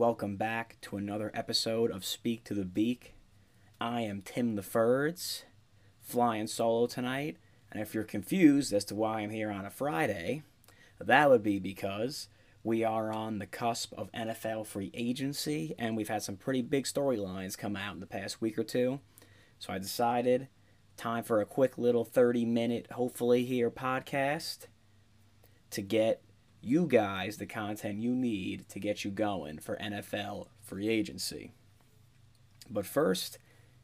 Welcome back to another episode of Speak to the Beak. I am Tim the Furds, flying solo tonight. And if you're confused as to why I'm here on a Friday, that would be because we are on the cusp of NFL free agency and we've had some pretty big storylines come out in the past week or two. So I decided time for a quick little 30 minute, hopefully, here podcast to get you guys the content you need to get you going for NFL free agency. But first,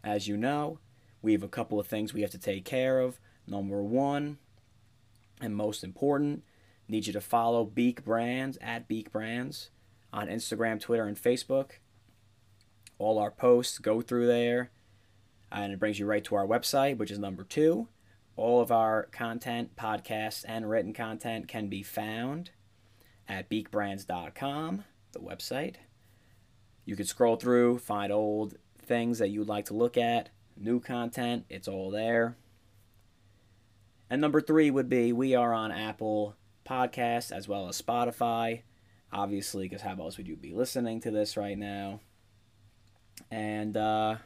as you know, we have a couple of things we have to take care of. Number one, and most important, need you to follow Beak Brands at Beak Brands on Instagram, Twitter, and Facebook. All our posts go through there, and it brings you right to our website, which is number two. All of our content, podcasts, and written content can be found at beakbrands.com, the website. You can scroll through, find old things that you'd like to look at, new content, it's all there. And number three would be we are on Apple Podcasts as well as Spotify, obviously, because how else would you be listening to this right now? And uh,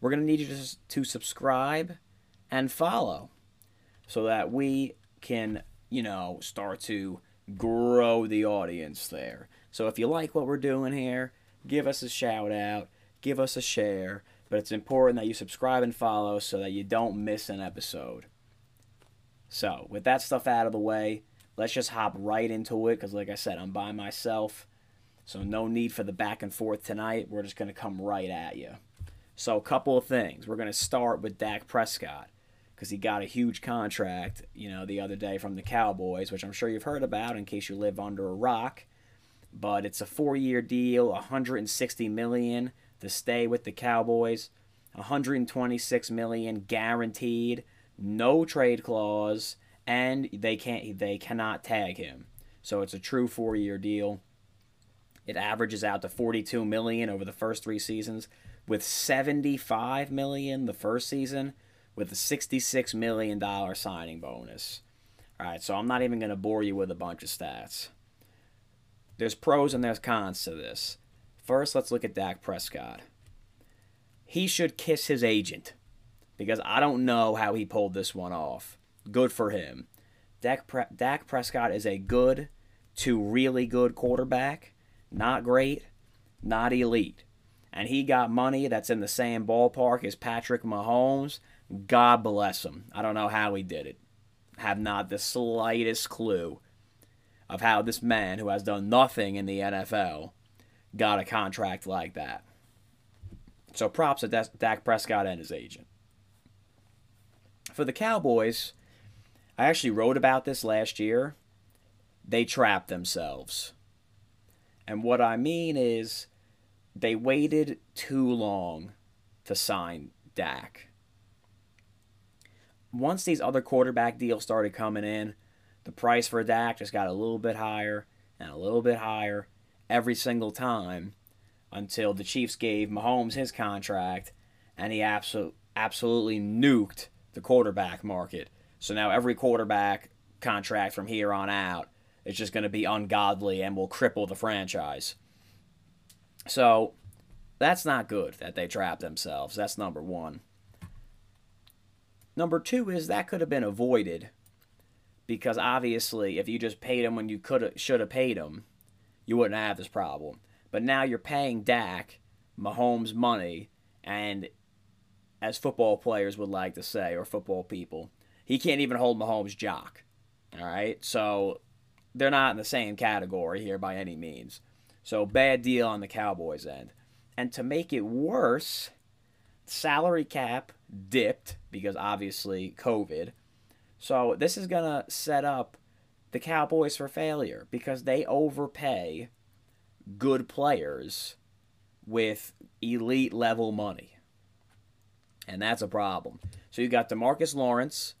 we're going to need you to, to subscribe and follow so that we can, you know, start to grow the audience there. So if you like what we're doing here, give us a shout out, give us a share, but it's important that you subscribe and follow so that you don't miss an episode. So, with that stuff out of the way, let's just hop right into it because, like I said, I'm by myself. So, no need for the back and forth tonight. We're just going to come right at you. So, a couple of things. We're going to start with Dak Prescott because he got a huge contract, you know, the other day from the Cowboys, which I'm sure you've heard about in case you live under a rock. But it's a four-year deal, 160 million to stay with the Cowboys, 126 million guaranteed no trade clause, and they can't they cannot tag him. So it's a true four year deal. It averages out to 42 million over the first three seasons, with 75 million the first season, with a 66 million dollar signing bonus. All right, so I'm not even going to bore you with a bunch of stats. There's pros and there's cons to this. First, let's look at Dak Prescott. He should kiss his agent because I don't know how he pulled this one off. Good for him. Dak, Pre- Dak Prescott is a good to really good quarterback. Not great, not elite. And he got money that's in the same ballpark as Patrick Mahomes. God bless him. I don't know how he did it. Have not the slightest clue of how this man who has done nothing in the NFL got a contract like that. So props to Dak Prescott and his agent for the Cowboys, I actually wrote about this last year. They trapped themselves. And what I mean is they waited too long to sign Dak. Once these other quarterback deals started coming in, the price for Dak just got a little bit higher and a little bit higher every single time until the Chiefs gave Mahomes his contract and he absol- absolutely nuked the quarterback market. So now every quarterback contract from here on out is just going to be ungodly and will cripple the franchise. So that's not good that they trap themselves. That's number one. Number two is that could have been avoided because obviously if you just paid him when you could should have paid him, you wouldn't have this problem. But now you're paying Dak Mahomes money and as football players would like to say, or football people. He can't even hold Mahomes' jock. All right, so they're not in the same category here by any means. So bad deal on the Cowboys' end. And to make it worse, salary cap dipped because obviously COVID. So this is going to set up the Cowboys for failure because they overpay good players with elite level money and that's a problem. So you got Demarcus Lawrence,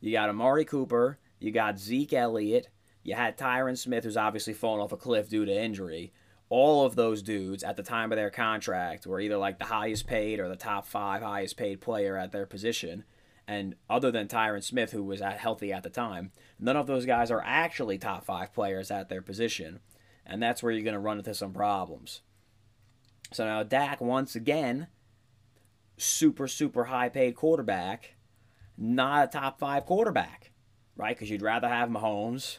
you got Amari Cooper, you got Zeke Elliott, you had Tyron Smith, who's obviously fallen off a cliff due to injury. All of those dudes at the time of their contract were either like the highest paid or the top five highest paid player at their position. And other than Tyron Smith, who was at healthy at the time, none of those guys are actually top five players at their position. And that's where you're going to run into some problems. So now Dak, once again, super, super high paid quarterback, not a top five quarterback, right? Because you'd rather have Mahomes,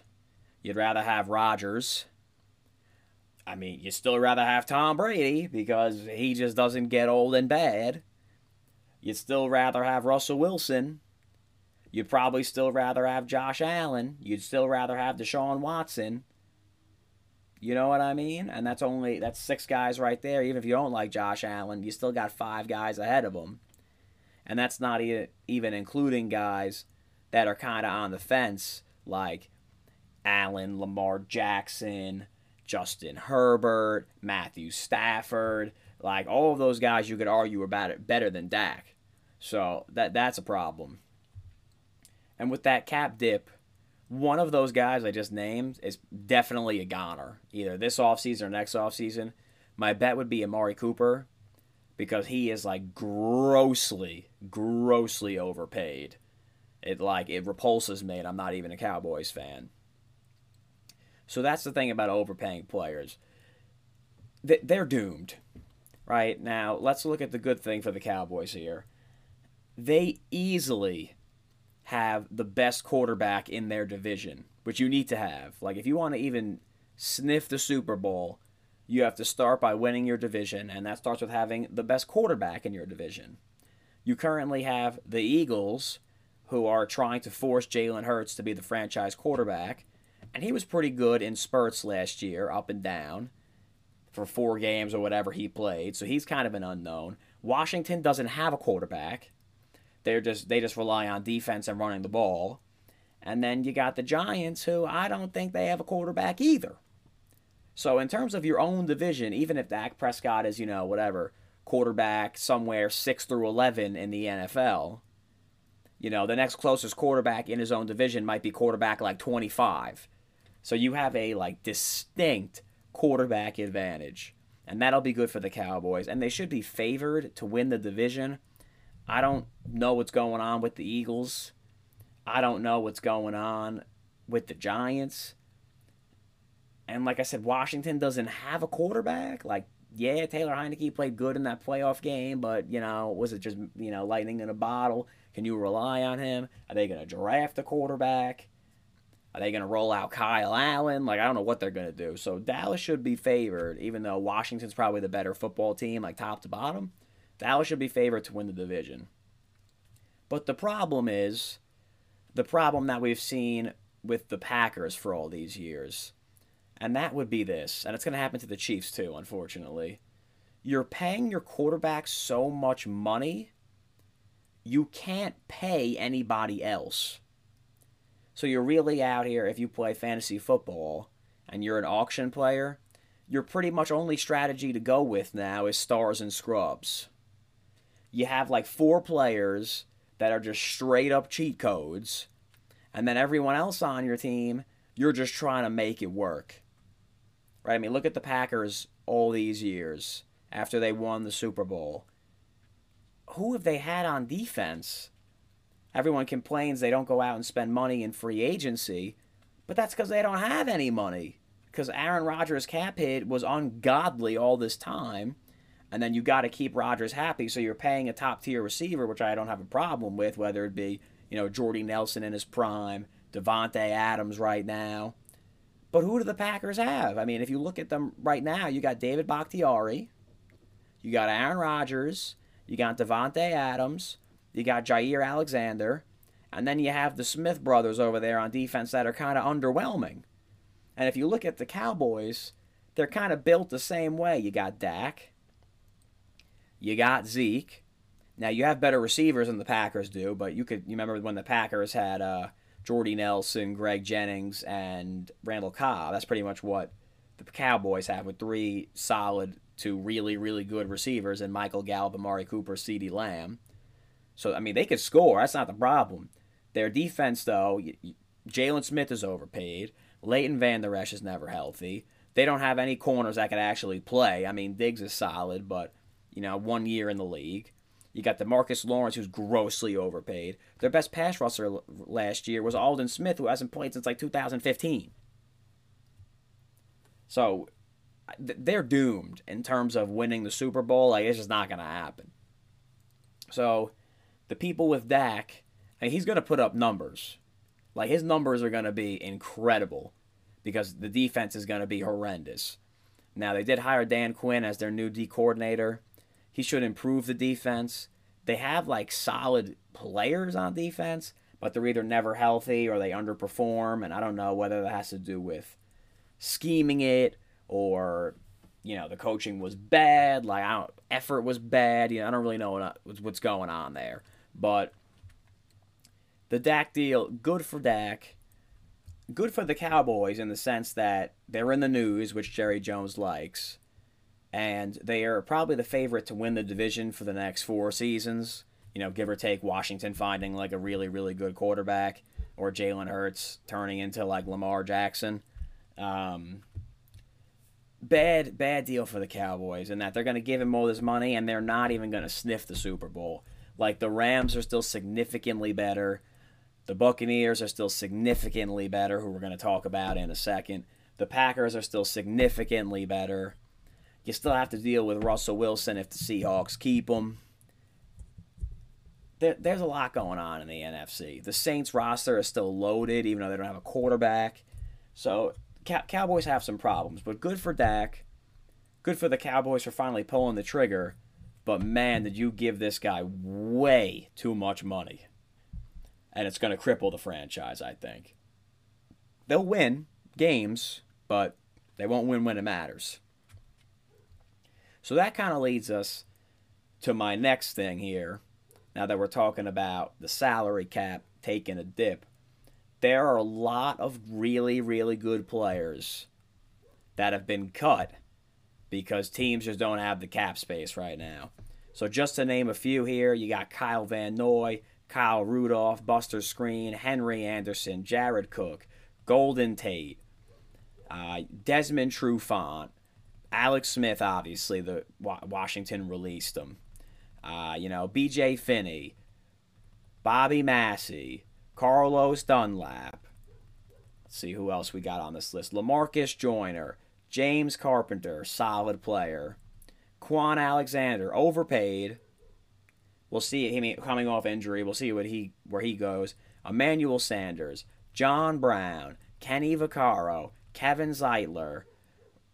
you'd rather have Rodgers. I mean, you still rather have Tom Brady because he just doesn't get old and bad. You'd still rather have Russell Wilson. You'd probably still rather have Josh Allen. You'd still rather have Deshaun Watson. You know what I mean? And that's only that's six guys right there. Even if you don't like Josh Allen, you still got five guys ahead of him. And that's not even including guys that are kind of on the fence like Allen, Lamar Jackson, Justin Herbert, Matthew Stafford. Like all of those guys you could argue about it better than Dak. So that that's a problem. And with that cap dip, one of those guys I just named is definitely a goner, either this offseason or next offseason. My bet would be Amari Cooper because he is like grossly, grossly overpaid. It like it repulses me, and I'm not even a Cowboys fan. So that's the thing about overpaying players. They're doomed, right? Now, let's look at the good thing for the Cowboys here. They easily have the best quarterback in their division, which you need to have. Like, if you want to even sniff the Super Bowl, you have to start by winning your division, and that starts with having the best quarterback in your division. You currently have the Eagles, who are trying to force Jalen Hurts to be the franchise quarterback, and he was pretty good in spurts last year, up and down, for four games or whatever he played, so he's kind of an unknown. Washington doesn't have a quarterback. They're just they just rely on defense and running the ball. And then you got the Giants, who I don't think they have a quarterback either. So in terms of your own division, even if Dak Prescott is, you know, whatever, quarterback somewhere six through eleven in the NFL, you know, the next closest quarterback in his own division might be quarterback like twenty five. So you have a like distinct quarterback advantage. And that'll be good for the Cowboys. And they should be favored to win the division I don't know what's going on with the Eagles. I don't know what's going on with the Giants. And like I said, Washington doesn't have a quarterback. Like, yeah, Taylor Heinicke played good in that playoff game, but, you know, was it just, you know, lightning in a bottle? Can you rely on him? Are they going to draft a quarterback? Are they going to roll out Kyle Allen? Like, I don't know what they're going to do. So Dallas should be favored, even though Washington's probably the better football team, like top to bottom. Dallas should be favored to win the division. But the problem is the problem that we've seen with the Packers for all these years. And that would be this, and it's going to happen to the Chiefs too, unfortunately. You're paying your quarterback so much money, you can't pay anybody else. So you're really out here if you play fantasy football and you're an auction player, your pretty much only strategy to go with now is stars and scrubs you have like four players that are just straight up cheat codes, and then everyone else on your team, you're just trying to make it work. Right? I mean, look at the Packers all these years after they won the Super Bowl. Who have they had on defense? Everyone complains they don't go out and spend money in free agency, but that's because they don't have any money. Because Aaron Rodgers' cap hit was ungodly all this time and then you got to keep Rodgers happy. So you're paying a top tier receiver, which I don't have a problem with, whether it be you know Jordy Nelson in his prime, Davante Adams right now. But who do the Packers have? I mean, if you look at them right now, you got David Bakhtiari, you got Aaron Rodgers, you got Davante Adams, you got Jaire Alexander, and then you have the Smith brothers over there on defense that are kind of underwhelming. And if you look at the Cowboys, they're kind of built the same way. You got Dak, you got Zeke. Now you have better receivers than the Packers do, but you could you remember when the Packers had uh, Jordy Nelson, Greg Jennings, and Randall Cobb. That's pretty much what the Cowboys have with three solid to really really good receivers and Michael Gallup, Amari Cooper, CeeDee Lamb. So I mean they could score. That's not the problem. Their defense though, Jaylon Smith is overpaid. Leighton Vander Esch is never healthy. They don't have any corners that could actually play. I mean Diggs is solid, but you know, one year in the league. You got DeMarcus Lawrence, who's grossly overpaid. Their best pass rusher last year was Aldon Smith, who hasn't played since like 2015. So they're doomed in terms of winning the Super Bowl. Like, it's just not going to happen. So the people with Dak, mean, he's going to put up numbers. Like, his numbers are going to be incredible because the defense is going to be horrendous. Now, they did hire Dan Quinn as their new D coordinator. He should improve the defense. They have like solid players on defense, but they're either never healthy or they underperform. And I don't know whether that has to do with scheming it or you know the coaching was bad, like I don't, effort was bad. You know, I don't really know what, what's going on there, but the Dak deal, good for Dak, good for the Cowboys in the sense that they're in the news, which Jerry Jones likes, and they are probably the favorite to win the division for the next four seasons. You know, give or take Washington finding like a really, really good quarterback, or Jalen Hurts turning into like Lamar Jackson. Um, bad bad deal for the Cowboys in that they're going to give him all this money and they're not even going to sniff the Super Bowl. Like the Rams are still significantly better. The Buccaneers are still significantly better, who we're going to talk about in a second. The Packers are still significantly better. You still have to deal with Russell Wilson if the Seahawks keep him. There, there's a lot going on in the NFC. The Saints roster is still loaded, even though they don't have a quarterback. So Cow- Cowboys have some problems, but good for Dak. Good for the Cowboys for finally pulling the trigger. But man, did you give this guy way too much money. And it's going to cripple the franchise, I think. They'll win games, but they won't win when it matters. So that kind of leads us to my next thing here. Now that we're talking about the salary cap taking a dip, there are a lot of really, really good players that have been cut because teams just don't have the cap space right now. So just to name a few here, you got Kyle Van Noy, Kyle Rudolph, Buster Skrine, Henry Anderson, Jared Cook, Golden Tate, uh, Desmond Trufant, Alex Smith. Obviously, the Washington released him. Uh, you know, B.J. Finney, Bobby Massie, Carlos Dunlap. Let's see who else we got on this list. Lamarcus Joyner, James Carpenter, solid player. Kwon Alexander, overpaid. We'll see him coming off injury. We'll see what he where he goes. Emmanuel Sanders, John Brown, Kenny Vaccaro, Kevin Zeitler,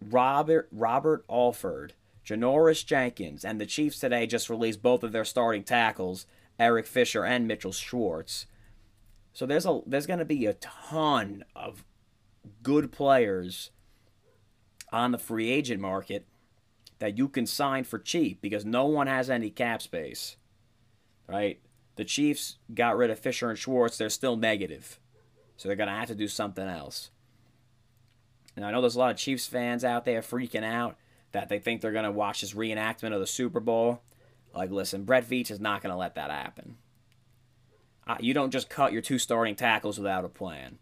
Robert Robert Alford, Janoris Jenkins, and the Chiefs today just released both of their starting tackles, Eric Fisher and Mitchell Schwartz. So there's a there's going to be a ton of good players on the free agent market that you can sign for cheap because no one has any cap space. Right? The Chiefs got rid of Fisher and Schwartz, they're still negative. So they're going to have to do something else. Now I know there's a lot of Chiefs fans out there freaking out that they think they're going to watch this reenactment of the Super Bowl. Like, listen, Brett Veach is not going to let that happen. Uh, you don't just cut your two starting tackles without a plan,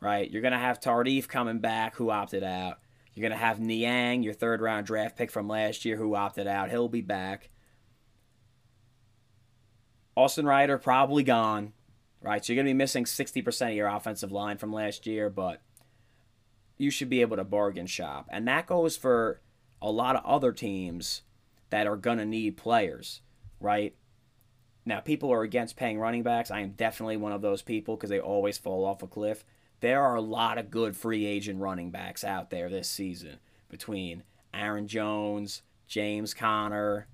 right? You're going to have Tardif coming back, who opted out. You're going to have Niang, your third round draft pick from last year, who opted out. He'll be back. Austin Reiter probably gone, right? So you're going to be missing 60% of your offensive line from last year, but you should be able to bargain shop. And that goes for a lot of other teams that are going to need players, right? Now, people are against paying running backs. I am definitely one of those people because they always fall off a cliff. There are a lot of good free agent running backs out there this season between Aaron Jones, James Conner,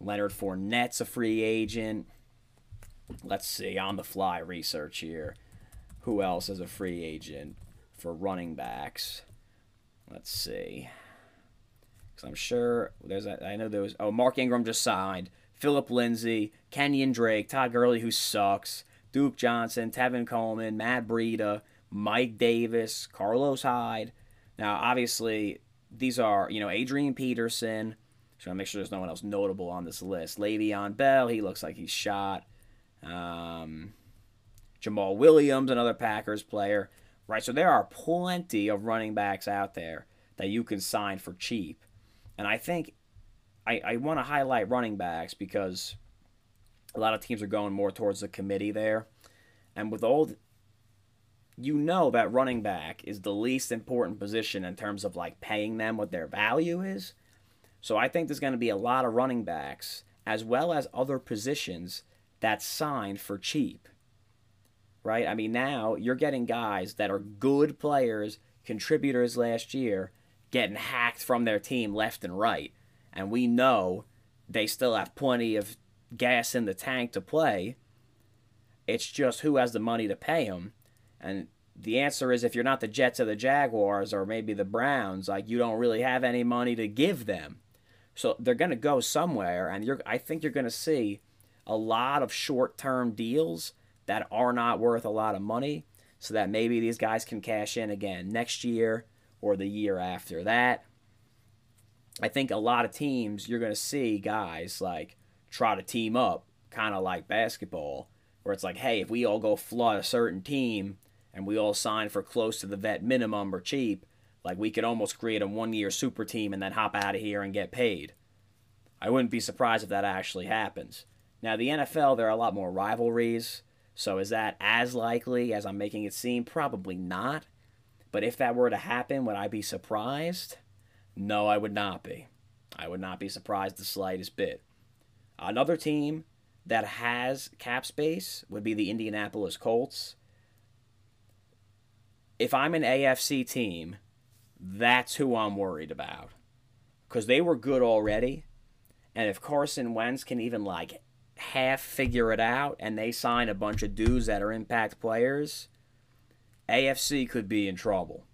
Leonard Fournette's a free agent. Let's see, on the fly research here. Who else is a free agent for running backs? Let's see. Because I'm sure there's, a, I know there was, oh, Mark Ingram just signed. Philip Lindsay, Kenyon Drake, Todd Gurley, who sucks, Duke Johnson, Tevin Coleman, Matt Breida, Mike Davis, Carlos Hyde. Now, obviously, these are, you know, Adrian Peterson. Just want to make sure there's no one else notable on this list. Le'Veon Bell, he looks like he's shot. Um, Jamaal Williams, another Packers player. Right, so there are plenty of running backs out there that you can sign for cheap. And I think I, I want to highlight running backs because a lot of teams are going more towards the committee there. And with all you know that running back is the least important position in terms of like paying them what their value is. So I think there's going to be a lot of running backs as well as other positions that signed for cheap. Right? I mean, now you're getting guys that are good players, contributors last year, getting hacked from their team left and right. And we know they still have plenty of gas in the tank to play. It's just who has the money to pay them. And the answer is if you're not the Jets or the Jaguars or maybe the Browns, like you don't really have any money to give them. So they're going to go somewhere, and you're. I think you're going to see a lot of short-term deals that are not worth a lot of money, so that maybe these guys can cash in again next year or the year after that. I think a lot of teams you're going to see guys like try to team up, kind of like basketball, where it's like, hey, if we all go flood a certain team and we all sign for close to the vet minimum or cheap, like we could almost create a one year super team and then hop out of here and get paid. I wouldn't be surprised if that actually happens. Now, the NFL, there are a lot more rivalries. So is that as likely as I'm making it seem? Probably not. But if that were to happen, would I be surprised? No, I would not be. I would not be surprised the slightest bit. Another team that has cap space would be the Indianapolis Colts. If I'm an AFC team that's who I'm worried about. Because they were good already. And if Carson Wentz can even like half figure it out and they sign a bunch of dudes that are impact players, AFC could be in trouble.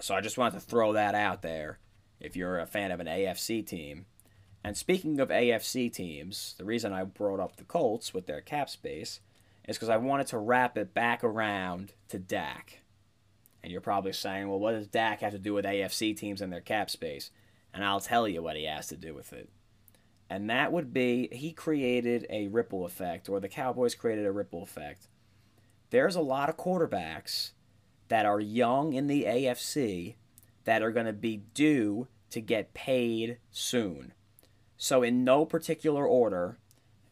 So I just wanted to throw that out there if you're a fan of an AFC team. And speaking of AFC teams, the reason I brought up the Colts with their cap space is because I wanted to wrap it back around to Dak. And you're probably saying, well, what does Dak have to do with AFC teams and their cap space? And I'll tell you what he has to do with it. And that would be he created a ripple effect, or the Cowboys created a ripple effect. There's a lot of quarterbacks that are young in the AFC that are going to be due to get paid soon. So, in no particular order,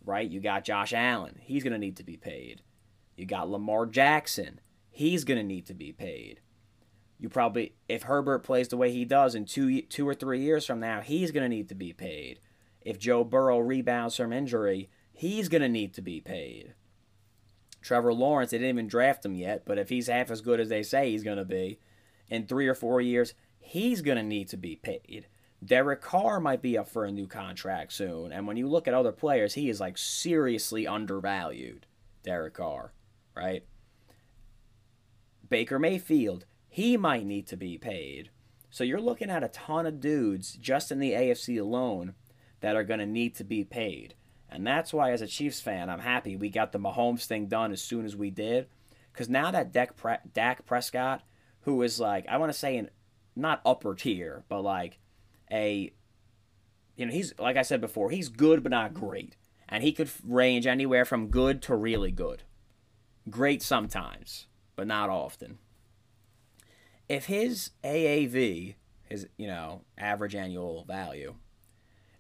right, you got Josh Allen. He's going to need to be paid. You got Lamar Jackson he's going to need to be paid. You probably, if Herbert plays the way he does in two, two or three years from now, he's going to need to be paid. If Joe Burrow rebounds from injury, he's going to need to be paid. Trevor Lawrence, they didn't even draft him yet, but if he's half as good as they say he's going to be, in three or four years, he's going to need to be paid. Derek Carr might be up for a new contract soon, and when you look at other players, he is like seriously undervalued. Derek Carr, right? Baker Mayfield, he might need to be paid. So you're looking at a ton of dudes just in the AFC alone that are going to need to be paid. And that's why, as a Chiefs fan, I'm happy we got the Mahomes thing done as soon as we did. Because now that Dak, Pre- Dak Prescott, who is like, I want to say, in not upper tier, but like a, you know, he's, like I said before, he's good but not great. And he could range anywhere from good to really good. Great sometimes but not often. If his AAV, his you know average annual value,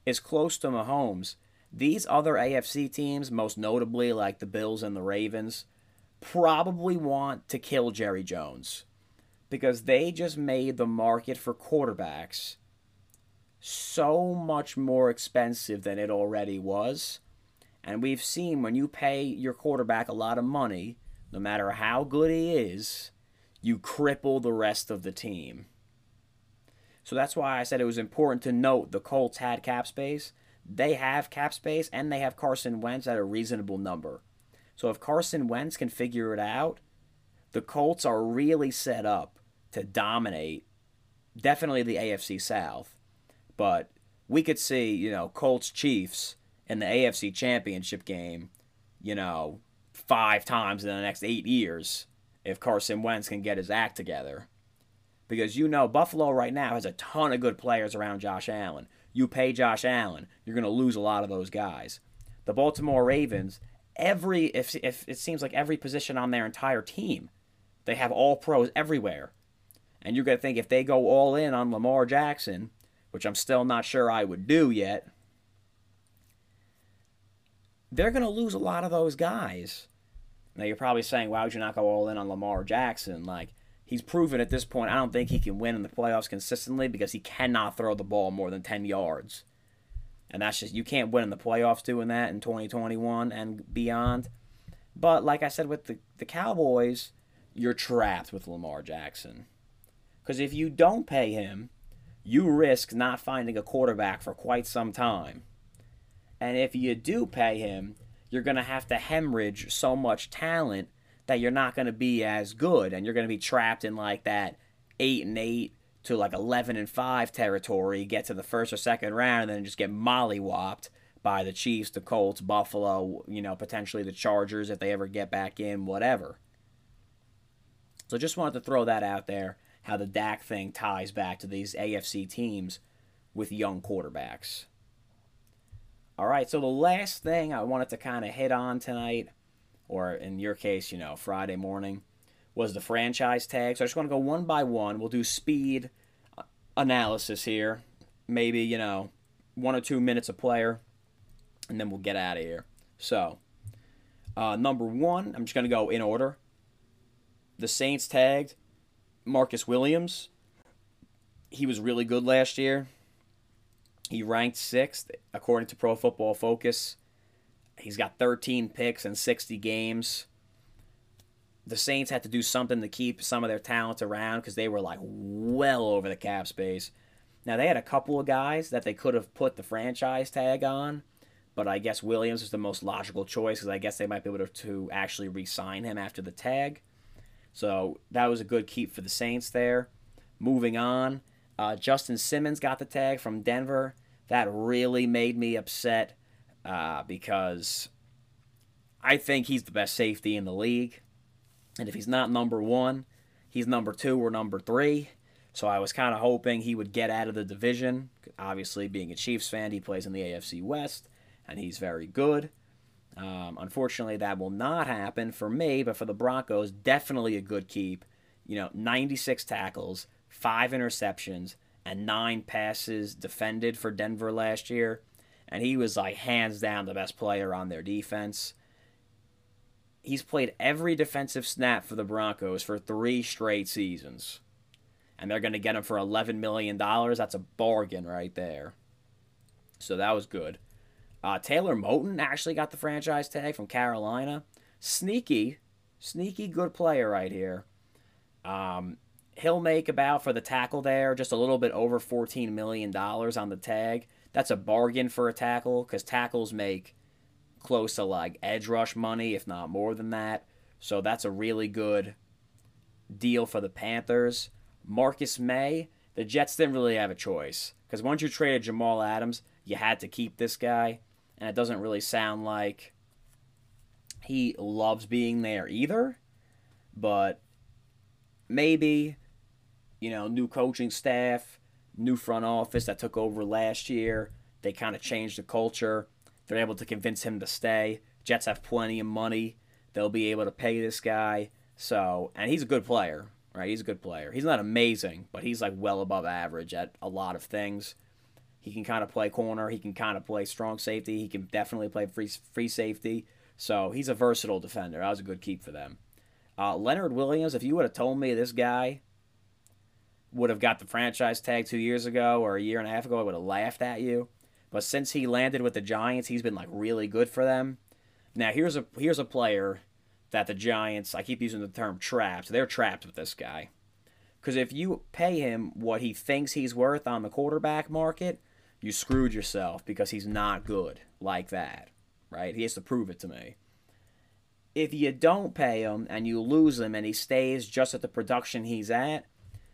is close to Mahomes, these other AFC teams, most notably like the Bills and the Ravens, probably want to kill Jerry Jones because they just made the market for quarterbacks so much more expensive than it already was. And we've seen when you pay your quarterback a lot of money, no matter how good he is, you cripple the rest of the team. So that's why I said it was important to note the Colts had cap space. They have cap space and they have Carson Wentz at a reasonable number. So if Carson Wentz can figure it out, the Colts are really set up to dominate definitely the AFC South. But we could see, you know, Colts Chiefs in the AFC Championship game, you know, five times in the next eight years if Carson Wentz can get his act together. Because you know, Buffalo right now has a ton of good players around Josh Allen. You pay Josh Allen, you're going to lose a lot of those guys. The Baltimore Ravens, every if, if it seems like every position on their entire team, they have all pros everywhere. And you're going to think if they go all in on Lamar Jackson, which I'm still not sure I would do yet, they're going to lose a lot of those guys. Now you're probably saying, why would you not go all in on Lamar Jackson? Like he's proven at this point, I don't think he can win in the playoffs consistently because he cannot throw the ball more than 10 yards. And that's just you can't win in the playoffs doing that in 2021 and beyond. But like I said with the, the Cowboys, you're trapped with Lamar Jackson. Because if you don't pay him, you risk not finding a quarterback for quite some time. And if you do pay him, you're going to have to hemorrhage so much talent that you're not going to be as good and you're going to be trapped in like that 8 and 8 to like 11 and 5 territory, get to the first or second round and then just get mollywopped by the Chiefs, the Colts, Buffalo, you know, potentially the Chargers if they ever get back in, whatever. So just wanted to throw that out there how the Dak thing ties back to these AFC teams with young quarterbacks. All right, so the last thing I wanted to kind of hit on tonight, or in your case, you know, Friday morning, was the franchise tag. So I just want to go one by one. We'll do speed analysis here. Maybe, you know, one or two minutes a player, and then we'll get out of here. So, uh, number one, I'm just going to go in order. The Saints tagged Marcus Williams. He was really good last year. He ranked sixth according to Pro Football Focus. He's got 13 picks in 60 games. The Saints had to do something to keep some of their talent around because they were like well over the cap space. Now they had a couple of guys that they could have put the franchise tag on, but I guess Williams was the most logical choice because I guess they might be able to, to actually re-sign him after the tag. So that was a good keep for the Saints there. Moving on, uh, Justin Simmons got the tag from Denver. That really made me upset uh, because I think he's the best safety in the league. And if he's not number one, he's number two or number three. So I was kind of hoping he would get out of the division. Obviously, being a Chiefs fan, he plays in the AFC West, and he's very good. Um, unfortunately, that will not happen for me, but for the Broncos, definitely a good keep. You know, 96 tackles, five interceptions, and nine passes defended for Denver last year. And he was like hands down the best player on their defense. He's played every defensive snap for the Broncos for three straight seasons. And they're going to get him for $11 million. That's a bargain right there. So that was good. Uh, Taylor Moton actually got the franchise tag from Carolina. Sneaky, sneaky good player right here. Um, he'll make about for the tackle there just a little bit over $14 million on the tag. That's a bargain for a tackle because tackles make close to like edge rush money, if not more than that. So that's a really good deal for the Panthers. Marcus Maye, the Jets didn't really have a choice because once you traded Jamal Adams, you had to keep this guy and it doesn't really sound like he loves being there either. But maybe, you know, new coaching staff, new front office that took over last year, they kind of changed the culture. They're able to convince him to stay. Jets have plenty of money. They'll be able to pay this guy. So, and he's a good player, right? He's a good player. He's not amazing, but he's like well above average at a lot of things. He can kind of play corner. He can kind of play strong safety. He can definitely play free free safety. So he's a versatile defender. That was a good keep for them. Uh, Leonard Williams, if you would have told me this guy would have got the franchise tag two years ago or a year and a half ago, I would have laughed at you. But since he landed with the Giants, he's been like really good for them. Now here's a here's a player that the Giants, I keep using the term trapped. They're trapped with this guy. Because if you pay him what he thinks he's worth on the quarterback market, you screwed yourself because he's not good like that, right? He has to prove it to me. If you don't pay him and you lose him and he stays just at the production he's at,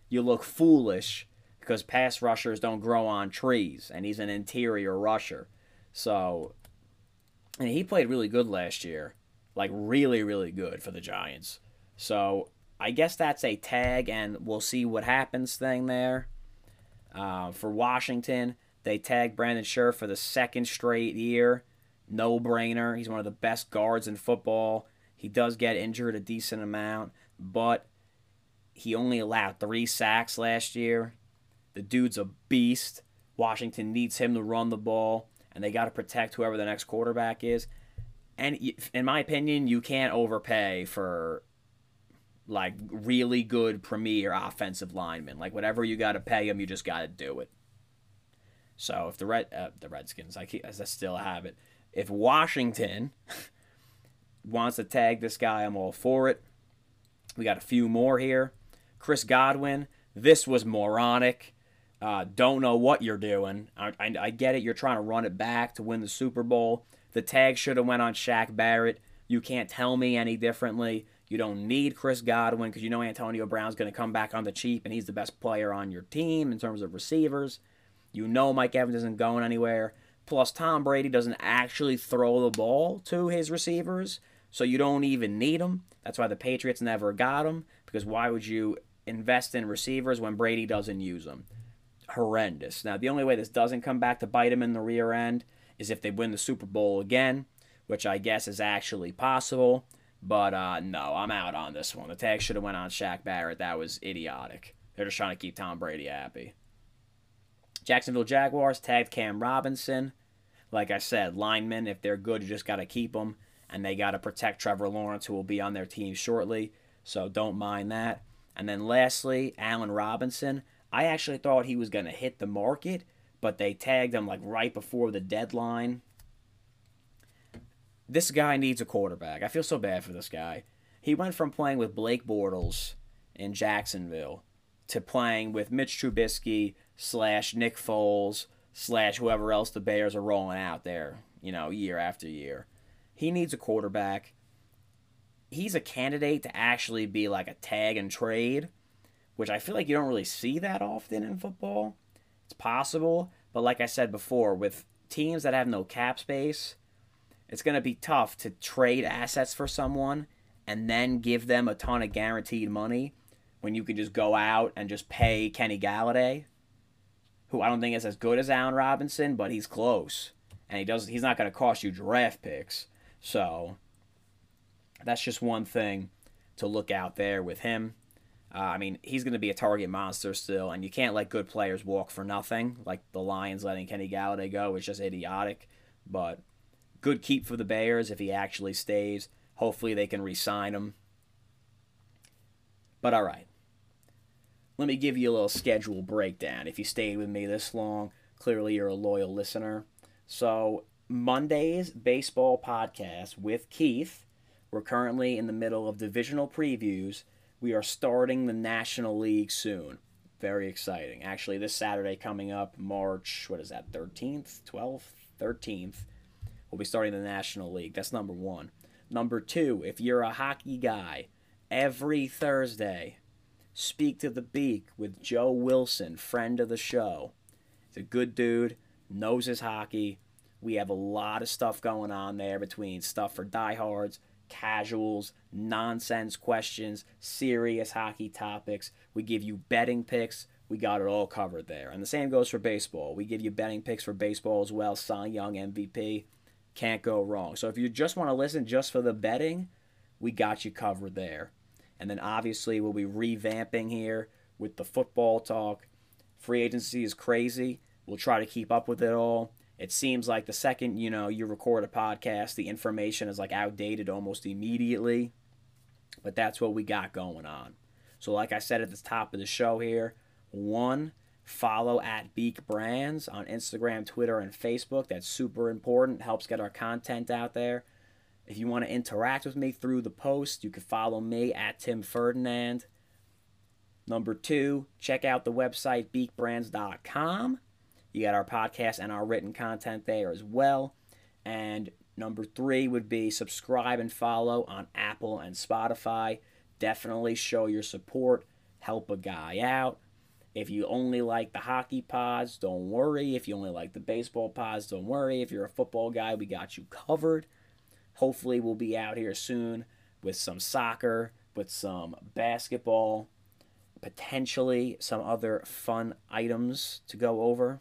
you look foolish because pass rushers don't grow on trees and he's an interior rusher. So, and he played really good last year, like really, really good for the Giants. So, I guess that's a tag, and we'll see what happens thing there. Uh, for Washington, they tagged Brandon Scherff for the second straight year. No brainer. He's one of the best guards in football. He does get injured a decent amount, but he only allowed three sacks last year. The dude's a beast. Washington needs him to run the ball, and they got to protect whoever the next quarterback is. and in my opinion, you can't overpay for like really good premier offensive linemen. Like whatever you got to pay them, you just got to do it. So if the red uh, the Redskins, I keep, still have it. If Washington wants to tag this guy, I'm all for it. We got a few more here. Chris Godwin, this was moronic. Uh, don't know what you're doing. I, I, I, get it. You're trying to run it back to win the Super Bowl. The tag should have went on Shaq Barrett. You can't tell me any differently. You don't need Chris Godwin because you know Antonio Brown's going to come back on the cheap and he's the best player on your team in terms of receivers. You know Mike Evans isn't going anywhere. Plus, Tom Brady doesn't actually throw the ball to his receivers, so you don't even need him. That's why the Patriots never got him because why would you invest in receivers when Brady doesn't use them? Horrendous. Now, the only way this doesn't come back to bite him in the rear end is if they win the Super Bowl again, which I guess is actually possible. But uh, no, I'm out on this one. The tag should have went on Shaq Barrett. That was idiotic. They're just trying to keep Tom Brady happy. Jacksonville Jaguars tagged Cam Robinson. Like I said, linemen, if they're good, you just got to keep them. And they got to protect Trevor Lawrence, who will be on their team shortly. So don't mind that. And then lastly, Allen Robinson. I actually thought he was going to hit the market, but they tagged him like right before the deadline this guy needs a quarterback. I feel so bad for this guy. He went from playing with Blake Bortles in Jacksonville to playing with Mitch Trubisky slash Nick Foles slash whoever else the Bears are rolling out there, you know, year after year. He needs a quarterback. He's a candidate to actually be like a tag and trade, which I feel like you don't really see that often in football. It's possible, but like I said before, with teams that have no cap space, it's going to be tough to trade assets for someone and then give them a ton of guaranteed money when you can just go out and just pay Kenny Golladay, who I don't think is as good as Allen Robinson, but he's close. And he does he's not going to cost you draft picks. So that's just one thing to look out there with him. Uh, I mean, he's going to be a target monster still, and you can't let good players walk for nothing. Like the Lions letting Kenny Golladay go is just idiotic. But good keep for the Bears if he actually stays. Hopefully they can re-sign him. But all right. Let me give you a little schedule breakdown. If you stayed with me this long, clearly you're a loyal listener. So, Monday's baseball podcast with Keith. We're currently in the middle of divisional previews. We are starting the National League soon. Very exciting. Actually, this Saturday coming up, March, what is that, 13th, 12th, 13th, we'll be starting the National League. That's number one. Number two, if you're a hockey guy, every Thursday, speak to the beak with Joe Wilson, friend of the show. He's a good dude, knows his hockey. We have a lot of stuff going on there between stuff for diehards, casuals, nonsense questions, serious hockey topics. We give you betting picks. We got it all covered there. And the same goes for baseball. We give you betting picks for baseball as well. Cy Young MVP. Can't go wrong. So if you just want to listen just for the betting, we got you covered there. And then obviously we'll be revamping here with the football talk. Free agency is crazy. We'll try to keep up with it all. It seems like the second, you know, you record a podcast, the information is like outdated almost immediately. But that's what we got going on. So like I said at the top of the show here, one, Follow at Beak Brands on Instagram, Twitter, and Facebook. That's super important. Helps get our content out there. If you want to interact with me through the post, you can follow me at Tim Ferdinand. Number two, check out the website beakbrands.com. You got our podcast and our written content there as well. And number three would be subscribe and follow on Apple and Spotify. Definitely show your support, help a guy out. If you only like the hockey pods, don't worry. If you only like the baseball pods, don't worry. If you're a football guy, we got you covered. Hopefully, we'll be out here soon with some soccer, with some basketball, potentially some other fun items to go over.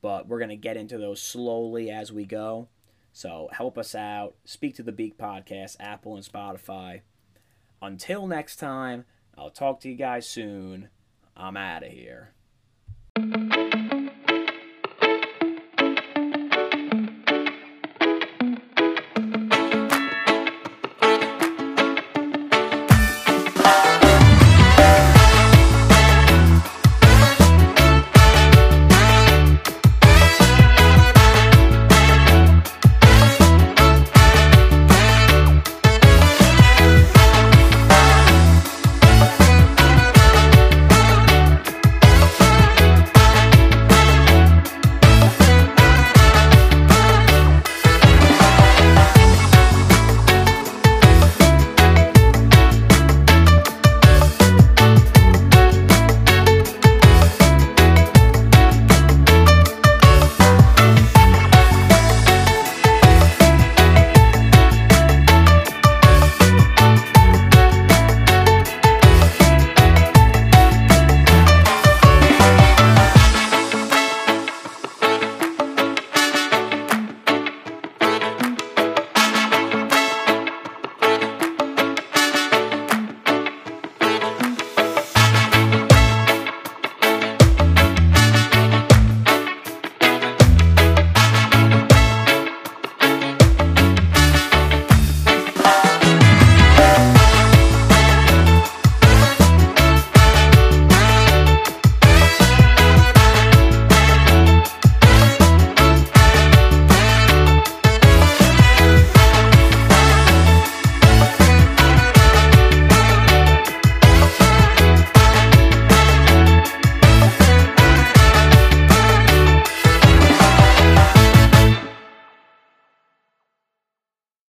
But we're going to get into those slowly as we go. So help us out. Speak to the Beak Podcast, Apple and Spotify. Until next time, I'll talk to you guys soon. I'm out of here.